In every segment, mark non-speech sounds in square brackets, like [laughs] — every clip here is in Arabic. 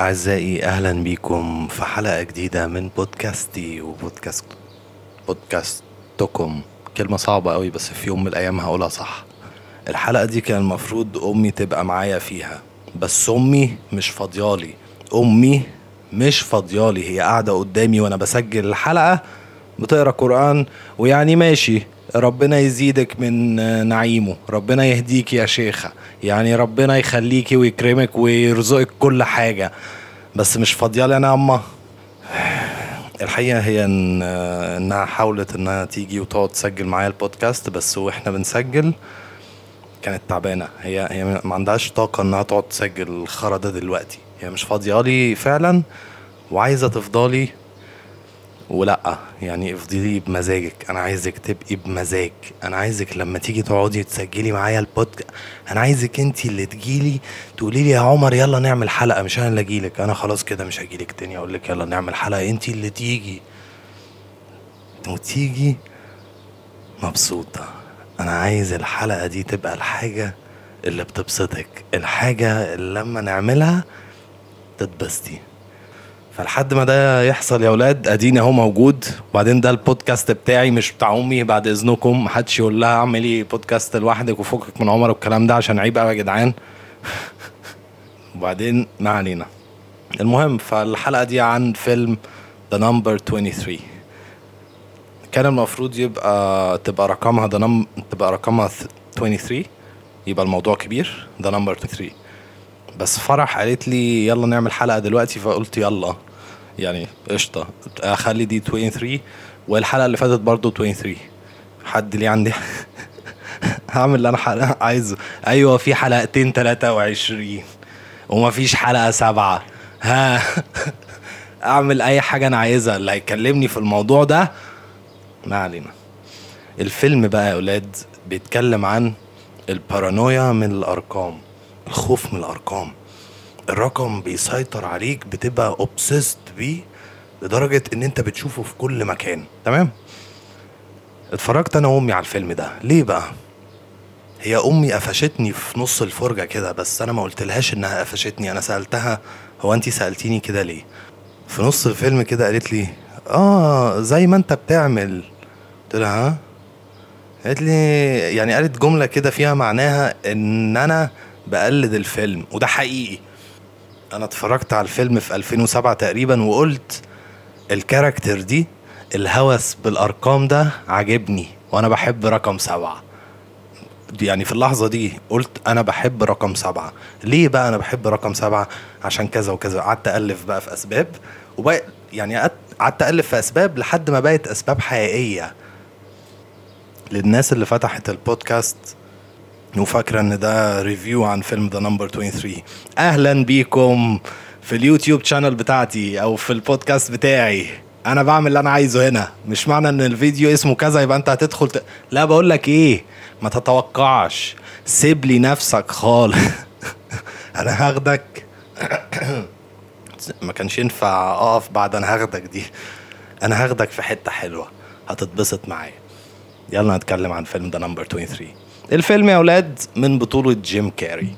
أعزائي أهلا بكم في حلقة جديدة من بودكاستي وبودكاست بودكاستكم. كلمة صعبة قوي بس في يوم من الأيام هقولها صح. الحلقة دي كان المفروض أمي تبقى معايا فيها بس أمي مش فاضيالي. أمي مش فاضيالي هي قاعدة قدامي وأنا بسجل الحلقة بتقرأ قرآن ويعني ماشي. ربنا يزيدك من نعيمه. ربنا يهديك يا شيخة. يعني ربنا يخليكي ويكرمك ويرزقك كل حاجة. بس مش فاضيالي أنا أما الحقيقة هي إن إنها حاولت إنها تيجي وتقعد تسجل معايا البودكاست بس وإحنا بنسجل كانت تعبانة. هي هي ما عندهاش طاقة إنها تقعد تسجل الخرا ده دلوقتي. هي مش فاضيالي فعلا وعايزة تفضلي ولأ يعني افضلي بمزاجك. أنا عايزك تبقي بمزاج. أنا عايزك لما تيجي تقعدي تسجلي معايا البودكاست أنا عايزك انت اللي تجيلي تقولي لي يا عمر يلا نعمل حلقة مش أنا اللي أجيلك. أنا خلاص كده مش هجيلك تاني أقول لك يلا نعمل حلقة. انت اللي تيجي. وتيجي مبسوطة. أنا عايز الحلقة دي تبقى الحاجة اللي بتبسطك. الحاجة اللي لما نعملها تتبسطي. فلحد ما ده يحصل يا أولاد أديني أهو موجود. وبعدين ده البودكاست بتاعي مش بتاع أمي بعد إذنكم. محدش يقول لها اعملي بودكاست لوحدك وفكك من عمر والكلام ده عشان عيب قوي يا جدعان. [laughs] وبعدين ما علينا. المهم فالحلقة دي عن فيلم the number 23 كان المفروض يبقى تبقى رقمها the num تبقى رقمها 23 يبقى الموضوع كبير the number 23 بس فرح قالت لي يلا نعمل حلقة دلوقتي فقلت يلا. يعني قشطة. أخلي دي 23 والحلقة اللي فاتت برضو 23 حد ليه عندي؟ [laughs] هعمل اللي أنا عايزه. أيوه في حلقتين 23 ومفيش حلقة سبعة. ها. [laughs] أعمل أي حاجة أنا عايزها. اللي هيكلمني في الموضوع ده ما علينا. الفيلم بقى يا أولاد بيتكلم عن البارانويا من الأرقام. الخوف من الأرقام. الرقم بيسيطر عليك بتبقى اوبسيست بيه لدرجة إن أنت بتشوفه في كل مكان. تمام؟ اتفرجت أنا وأمي على الفيلم ده. ليه بقى؟ هي أمي قفشتني في نص الفرجة كده بس أنا ما قلتلهاش إنها قفشتني. أنا سألتها هو انتي سألتيني كده ليه؟ في نص الفيلم كده قالت لي آه زي ما أنت بتعمل. قلت لها ها؟ قالت لي يعني قالت جملة كده فيها معناها إن أنا بقلد الفيلم وده حقيقي. أنا اتفرجت على الفيلم في 2007 تقريبا وقلت الكاركتر دي الهوس بالأرقام ده عاجبني وأنا بحب رقم سبعة. يعني في اللحظة دي قلت أنا بحب رقم سبعة. ليه بقى أنا بحب رقم سبعة؟ عشان كذا وكذا. قعدت ألف بقى في أسباب وبقى يعني قعدت ألف في أسباب لحد ما بقت أسباب حقيقية. للناس اللي فتحت البودكاست وفاكرة أن ده review عن فيلم The Number 23 أهلا بيكم في ال YouTube channel بتاعتي أو في البودكاست بتاعي. أنا بعمل اللي أنا عايزه هنا. مش معنى إن الفيديو اسمه كذا يبقى أنت هتدخل ت... لا بقول لك إيه؟ ما تتوقعش. سيب لي نفسك خالص. [laughs] أنا هاخدك. [coughs] ما كانش ينفع أقف بعد أنا هاخدك دي. أنا هاخدك في حتة حلوة. هتتبسط معايا. يلا نتكلم عن فيلم The Number 23 الفيلم يا أولاد من بطولة جيم كاري.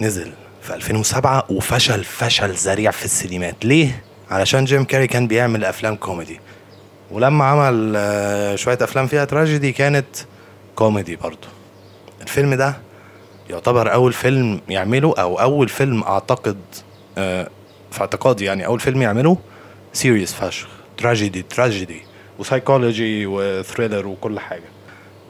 نزل في 2007 وفشل فشل ذريع في السينمات. ليه؟ علشان جيم كاري كان بيعمل أفلام كوميدي. ولما عمل شوية أفلام فيها تراجيدي كانت كوميدي برضو الفيلم ده يعتبر أول فيلم يعمله أو أول فيلم أعتقد في اعتقادي يعني أول فيلم يعمله serious فشخ. تراجيدي تراجيدي و psychology و thriller وكل حاجة.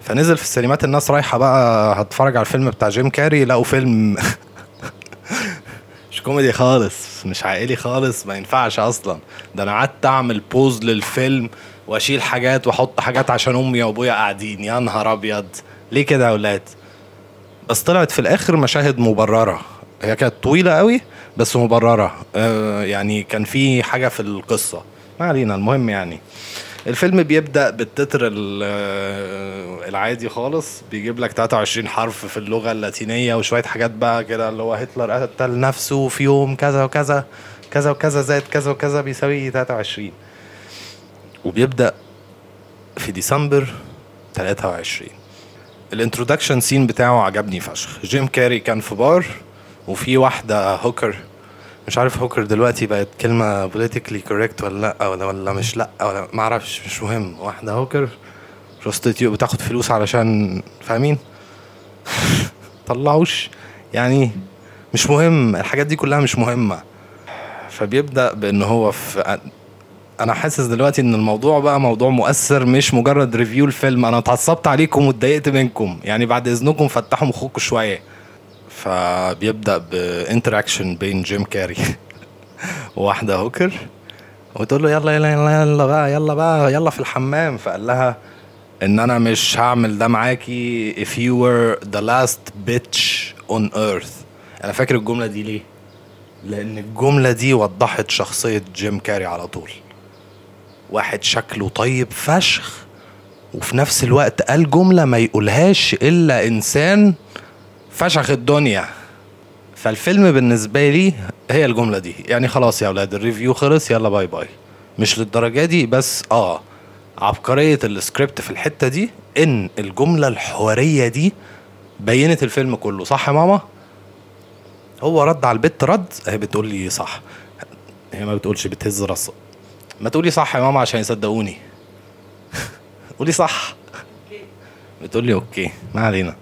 فنزل في السينمات الناس رايحة بقى هتتفرج على الفيلم بتاع جيم كاري لقوا فيلم [laughs] مش كوميدي خالص مش عائلي خالص ما ينفعش أصلا. ده أنا قعدت أعمل pause للفيلم وأشيل حاجات وأحط حاجات عشان أمي وأبويا قاعدين. يا نهار أبيض! ليه كده يا أولاد؟ بس طلعت في الآخر مشاهد مبررة. هي كانت طويلة قوي بس مبررة. آه يعني كان في حاجة في القصة. ما علينا المهم يعني. الفيلم بيبدأ بالتتر العادي خالص بيجيب لك 23 حرف في اللغة اللاتينية وشوية حاجات بقى كده اللي هو هتلر قتل نفسه في يوم كذا وكذا كذا وكذا زائد كذا وكذا بيساوي 23 وبيبدأ في ديسمبر 23 ال introduction scene بتاعه عجبني فشخ. جيم كاري كان في بار وفي واحدة hooker مش عارف hooker دلوقتي بقت كلمة politically correct ولا لأ ولا ولا مش لأ ولا ما أعرفش مش مهم. واحدة hooker prostitute بتاخد فلوس علشان فاهمين؟ [laughs] طلعوش. يعني مش مهم. الحاجات دي كلها مش مهمة. فبيبدأ بإن هو في أنا حاسس دلوقتي إن الموضوع بقى موضوع مؤثر مش مجرد review الفيلم. أنا اتعصبت عليكم واتضايقت منكم. يعني بعد إذنكم فتحوا مخكم شوية. فبيبدأ ب interaction بين جيم كاري [laughs] وواحدة hooker وتقول له يلا يلا يلا يلا بقى يلا بقى يلا في الحمام. فقال لها إن أنا مش هعمل ده معاكي if you were the last bitch on earth. أنا فاكر الجملة دي ليه؟ لأن الجملة دي وضحت شخصية جيم كاري على طول. واحد شكله طيب فشخ وفي نفس الوقت قال جملة ما يقولهاش إلا إنسان فشخ الدنيا. فالفيلم بالنسبة لي هي الجملة دي. يعني خلاص يا أولاد ال review خلص يلا bye bye. مش للدرجة دي بس آه عبقرية السكريبت في الحتة دي إن الجملة الحوارية دي بينت الفيلم كله صح يا ماما؟ هو رد على البت رد هي بتقول لي صح. هي ما بتقولش بتهز راسها ما تقولي صح يا ماما عشان يصدقوني. [laughs] قولي صح. بتقول لي أوكي. ما علينا.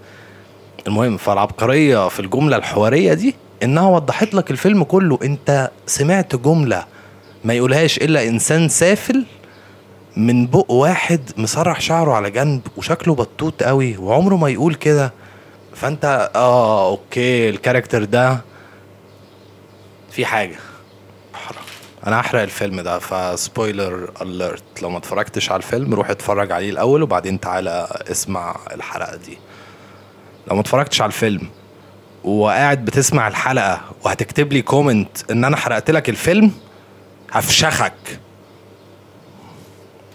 المهم فالعبقرية في الجملة الحوارية دي إنها وضحت لك الفيلم كله. أنت سمعت جملة ما يقولهاش إلا إنسان سافل من بق واحد مسرح شعره على جنب وشكله بطوط قوي وعمره ما يقول كده. فأنت آه okay ال character ده في حاجة. أنا هحرق الفيلم ده ف spoiler alert لو ما اتفرجتش على الفيلم روح اتفرج عليه الأول وبعدين تعالى اسمع الحلقة دي. لو ما اتفرجتش على الفيلم وقاعد بتسمع الحلقة وهتكتب لي comment إن أنا حرقت لك الفيلم هفشخك.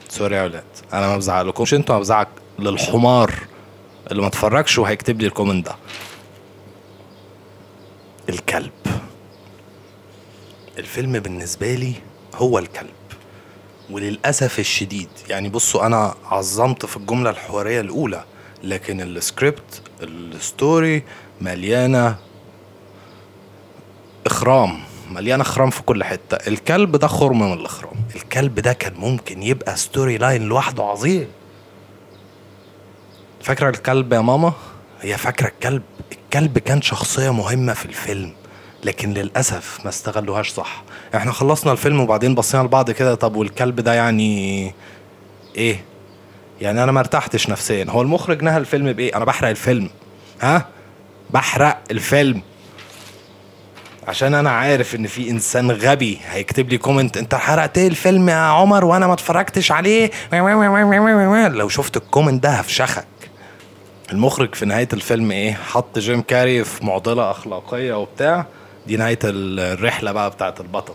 sorry يا ولاد. أنا ما بزعلكمش أنتوا أنا بزعل للحمار اللي ما اتفرجش وهيكتب لي ال comment ده. الكلب. الفيلم بالنسبة لي هو الكلب. وللأسف الشديد يعني بصوا أنا عظمت في الجملة الحوارية الأولى. لكن ال script ال story مليانة إخرام مليانة إخرام في كل حتة. الكلب ده خرم من الإخرام. الكلب ده كان ممكن يبقى story line لوحده عظيم. فاكرة الكلب يا ماما؟ هي فاكرة الكلب؟ الكلب كان شخصية مهمة في الفيلم لكن للأسف ما استغلوهاش صح. إحنا خلصنا الفيلم وبعدين بصينا لبعض كده طب والكلب ده يعني إيه؟ يعني أنا ما ارتحتش نفسيا. هو المخرج نهى الفيلم بإيه؟ أنا بحرق الفيلم. ها؟ بحرق الفيلم. عشان أنا عارف إن في إنسان غبي هيكتب لي comment أنت حرقت الفيلم يا عمر وأنا ما اتفرجتش عليه؟ لو شفت ال comment ده هفشخك. المخرج في نهاية الفيلم إيه؟ حط جيم كاري في معضلة أخلاقية وبتاع. دي نهاية الرحلة بقى بتاعت البطل.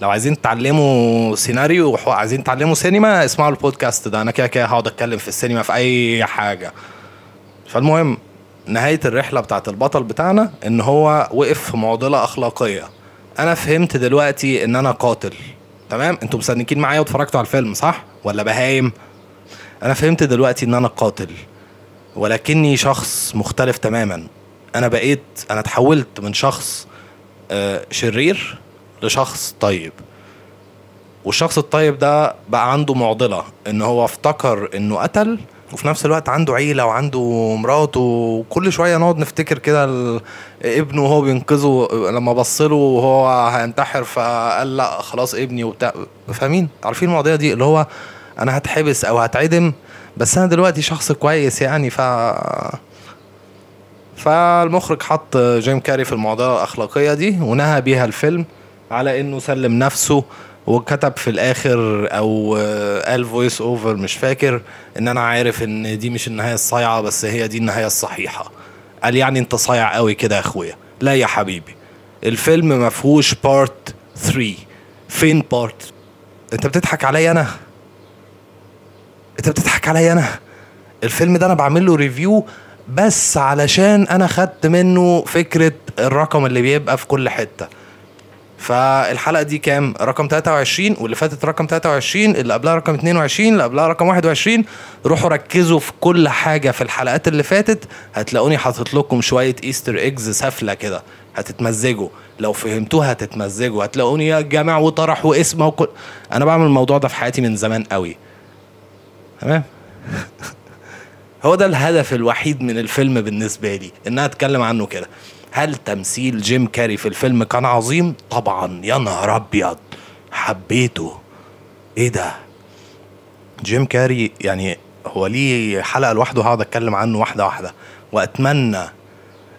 لو عايزين تعلموا سيناريو وعايزين تعلموا سينما اسمعوا البودكاست ده. أنا كده كده هقعد أتكلم في السينما في أي حاجة. فالمهم نهاية الرحلة بتاعت البطل بتاعنا إن هو وقف في معضلة أخلاقية. أنا فهمت دلوقتي إن أنا قاتل. تمام؟ أنتوا مسنكين معايا واتفرجتوا على الفيلم صح؟ ولا بهايم؟ أنا فهمت دلوقتي إن أنا قاتل. ولكني شخص مختلف تماما. أنا بقيت أنا اتحولت من شخص آه، شرير لشخص طيب. والشخص الطيب ده بقى عنده معضلة إن هو افتكر إنه قتل وفي نفس الوقت عنده عيلة وعنده مراته وكل شوية نقعد نفتكر كده ابنه وهو بينقذه لما بص له وهو هينتحر فقال لأ خلاص ابني وبتاع. فاهمين؟ عارفين المواضيع دي؟ اللي هو أنا هتحبس أو هتعدم بس أنا دلوقتي شخص كويس يعني ف فالمخرج حط جيم كاري في المعضلة الأخلاقية دي ونهى بيها الفيلم. على إنه سلم نفسه وكتب في الآخر أو قال voice over مش فاكر إن أنا عارف إن دي مش النهاية الصايعة بس هي دي النهاية الصحيحة. قال يعني أنت صايع قوي كده يا أخويا. لا يا حبيبي. الفيلم ما فيهوش part 3 فين part أنت بتضحك عليا أنا؟ أنت بتضحك عليا أنا؟ الفيلم ده أنا بعمل له review بس علشان أنا خدت منه فكرة الرقم اللي بيبقى في كل حتة. فالحلقة دي كام؟ رقم 23 واللي فاتت رقم 23 اللي قبلها رقم 22 اللي قبلها رقم 21 روحوا ركزوا في كل حاجة في الحلقات اللي فاتت هتلاقوني حاطط لكم شوية ايستر ايجز سافله كده هتتمزجوا. لو فهمتوها هتتمزجوا. هتلاقوني يا جماع وطرح واسمه وكل. أنا بعمل الموضوع ده في حياتي من زمان قوي. تمام؟ هو ده الهدف الوحيد من الفيلم بالنسبة لي إنها اتكلم عنه كده. هل تمثيل جيم كاري في الفيلم كان عظيم؟ طبعا. يا نهار أبيض. حبيته. إيه ده؟ جيم كاري يعني هو ليه حلقة لوحده هقعد أتكلم عنه واحدة واحدة. وأتمنى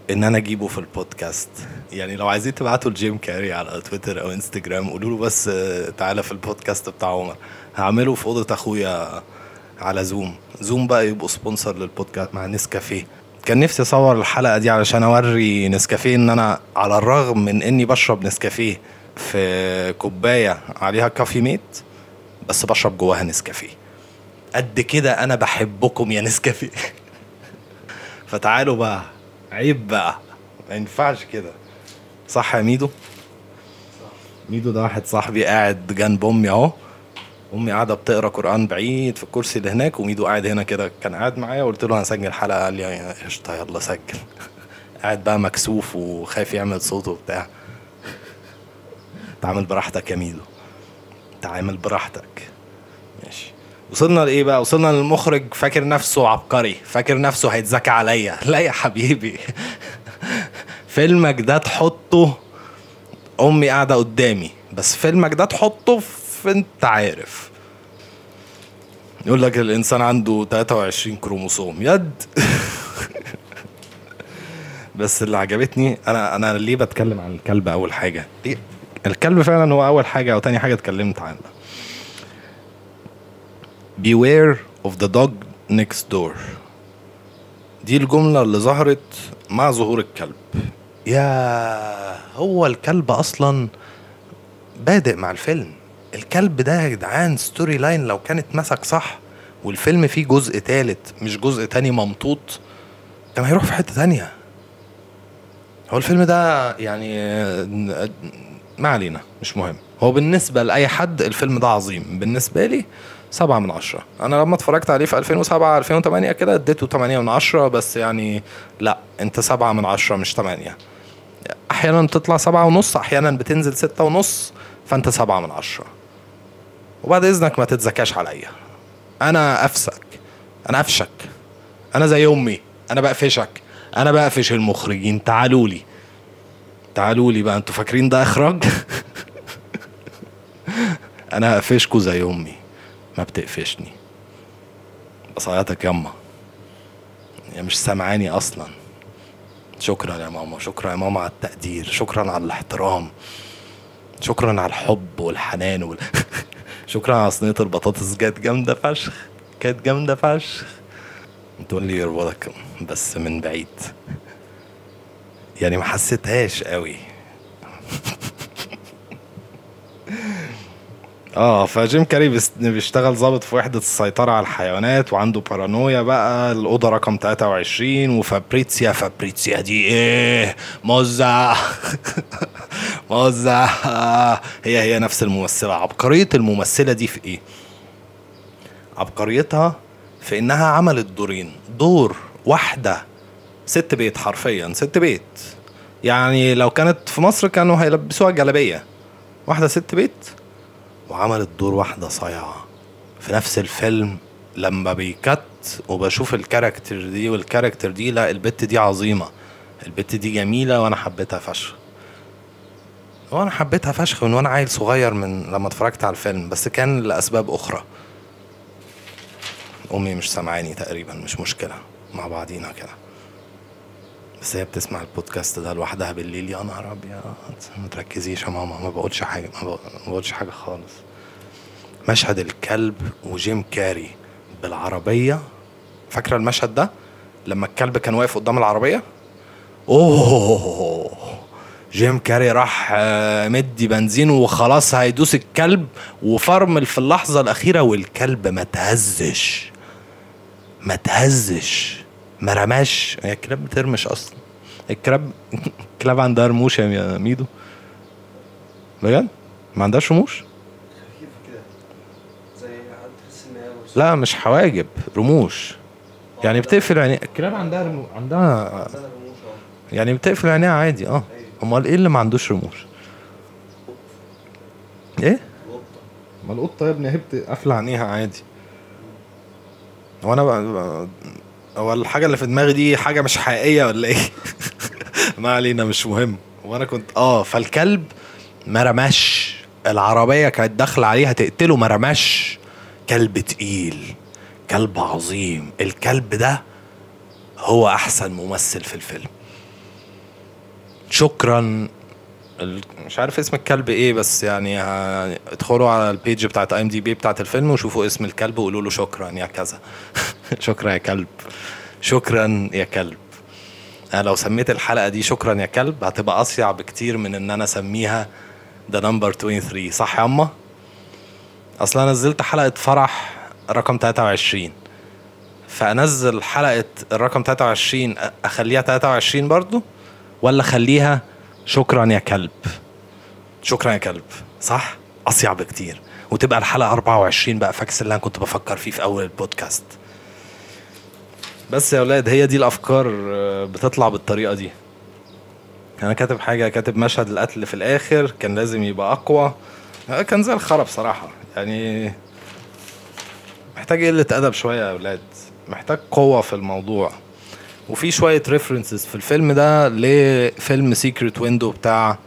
إن أنا أجيبه في البودكاست. يعني لو عايزين تبعتوا لجيم كاري على تويتر أو إنستجرام قولوا له بس آه، تعالى في البودكاست بتاع عمر. هعمله في أوضة أخويا على Zoom Zoom بقى يبقوا sponsor لل podcast مع نسكافيه كان نفسي أصور الحلقة دي علشان أوري نسكافيه إن أنا على الرغم من إني بشرب نسكافيه في كوباية عليها Coffee-mate بس بشرب جواها نسكافيه قد كده أنا بحبكم يا نسكافيه [laughs] فتعالوا بقى عيب بقى. ما ينفعش كده. صح يا ميدو؟ ميدو ده واحد صاحبي قاعد جنب أمي أهو. أمي قاعدة بتقرأ قرآن بعيد في الكرسي اللي هناك وميدو قاعد هنا كده كان قاعد معايا وقلت له هنسجل حلقة قال لي قشطة يلا سجل. [laughs] قاعد بقى مكسوف وخايف يعمل صوت وبتاع. تعامل براحتك يا ميدو. تعامل براحتك. ماشي. وصلنا لإيه بقى؟ وصلنا للمخرج فاكر نفسه عبقري فاكر نفسه هيتذكى عليا. [laughs] لا يا حبيبي. [laughs] فيلمك ده تحطه أمي قاعدة قدامي بس فيلمك ده تحطه انت عارف. يقول لك الإنسان عنده 23 كروموسوم. يد. [laughs] بس اللي عجبتني أنا أنا ليه بتكلم عن الكلب أول حاجة؟ الكلب فعلا هو أول حاجة أو تاني حاجة اتكلمت عنها. Beware of the dog next door. دي الجملة اللي ظهرت مع ظهور الكلب. يا هو الكلب أصلا بادئ مع الفيلم. الكلب ده يا جدعان storyline لو كانت مسك صح والفيلم فيه جزء تالت مش جزء تاني ممطوط كان هيروح في حتة تانية. هو الفيلم ده يعني ما علينا مش مهم. هو بالنسبة لأي حد الفيلم ده عظيم. بالنسبة لي سبعة من عشرة. أنا لما اتفرجت عليه في 2007 2008 كده اديته تمانية من عشرة بس يعني لا أنت سبعة من عشرة مش تمانية. أحيانا بتطلع سبعة ونص أحيانا بتنزل ستة ونص فأنت سبعة من عشرة. وبعد إذنك ما تتزكاش عليا. أنا أفسك أنا أفشك. أنا زي أمي أنا بقفشك. أنا بقفش المخرجين. تعالوا لي. تعالوا لي بقى أنتوا فاكرين ده إخراج؟ [laughs] أنا هقفشكوا زي أمي. ما بتقفشني. بصياتك يما هي مش سامعاني أصلا. شكرا يا ماما شكرا يا ماما على التقدير. شكرا على الاحترام. شكرا على الحب والحنان وال... [laughs] شكرا على صينية البطاطس. كانت جامدة فشخ. كانت جامدة فشخ. تقول لي يربطك بس من بعيد. يعني ما حسيتهاش قوي. آه فجيم كاري بيشتغل ضابط في وحدة السيطرة على الحيوانات وعنده بارانويا بقى الأوضة رقم 23 وفابريتسيا فابريتسيا دي إيه؟ موزة [laughs] موزة هي هي نفس الممثلة. عبقرية الممثلة دي في إيه؟ عبقريتها في إنها عملت دورين. دور واحدة. ست بيت حرفيا ست بيت. يعني لو كانت في مصر كانوا هيلبسوها جلابية. واحدة ست بيت. وعملت دور واحدة صايعة. في نفس الفيلم لما بكت وبشوف ال character دي وال character دي لا البت دي عظيمة. البت دي جميلة وأنا حبيتها فشخ. وأنا حبيتها فشخ من وأنا عيل صغير من لما اتفرجت على الفيلم بس كان لأسباب أخرى. أمي مش سامعاني تقريبا مش مشكلة. مع بعضينا كده. بس هي بتسمع البودكاست ده لوحدها بالليل. يا نهار أبيض. ما تركزيش يا ماما. ما بقولش حاجة. ما بقولش حاجة خالص. مشهد الكلب وجيم كاري بالعربية. فاكرة المشهد ده؟ لما الكلب كان واقف قدام العربية؟ أوه. جيم كاري راح آه، مدي بنزين وخلاص هيدوس الكلب وفرمل في اللحظة الأخيرة والكلب ما تهزش. ما تهزش. ما رماش. هي الكلاب بترمش أصلا. الكلاب الكلاب عندها رموش يا ميدو. بجد؟ ما عندهاش رموش. لا مش حواجب رموش. يعني بتقفل عينيها الكلاب عندها رمو... عندها يعني بتقفل عينيها عادي آه. أمال إيه اللي ما عندوش رموش؟ إيه؟ ما القطة يا ابني هي بتقفل عينيها عادي. هو أنا بقى هو الحاجة اللي في دماغي دي حاجة مش حقيقية ولا إيه؟ [laughs] ما علينا مش مهم. وأنا كنت آه فالكلب ما رماش. العربية كانت داخلة عليه هتقتله ما رماش. كلب تقيل كلب عظيم. الكلب ده هو أحسن ممثل في الفيلم. شكرا مش عارف اسم الكلب إيه بس يعني ادخلوا على ال page بتاعت IMDb بتاعت الفيلم وشوفوا اسم الكلب وقولوا له شكرا يا كذا. [laughs] شكرا يا كلب. شكرا يا كلب. أنا لو سميت الحلقة دي شكرا يا كلب هتبقى أصيع بكتير من إن أنا أسميها The Number 23 صح يا اما أصلا أنا نزلت حلقة فرح رقم 23 فأنزل حلقة الرقم 23 أ- أخليها 23 برضو؟ ولا أخليها شكرا يا كلب. شكرا يا كلب. صح؟ أصيع بكتير. وتبقى الحلقة 24 بقى. Fuck اللي أنا كنت بفكر فيه في أول البودكاست. بس يا أولاد هي دي الأفكار آه، بتطلع بالطريقة دي. أنا كاتب حاجة كاتب مشهد القتل في الآخر كان لازم يبقى أقوى. آه، كان زي الخرا بصراحه يعني محتاج قلة أدب شوية يا أولاد. محتاج قوة في الموضوع. وفي شوية references في الفيلم ده لفيلم Secret Window بتاع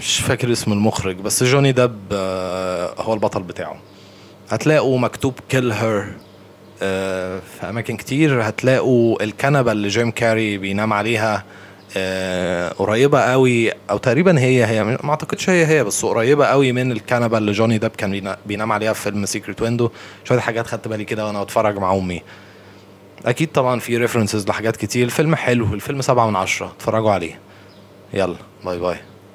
مش فاكر اسم المخرج بس جوني دب آه، هو البطل بتاعه. هتلاقوا مكتوب kill her في أماكن كتير. هتلاقوا الكنبة اللي جيم كاري بينام عليها آه، قريبة قوي أو تقريبا هي هي ما أعتقدش هي هي بس قريبة قوي من الكنبة اللي جوني دب كان بينا- بينام عليها في فيلم Secret Window شوية حاجات خدت بالي كده وأنا بتفرج مع أمي. أكيد طبعا في references لحاجات كتير. الفيلم حلو. الفيلم سبعة من عشرة. اتفرجوا عليه. يلا. bye bye.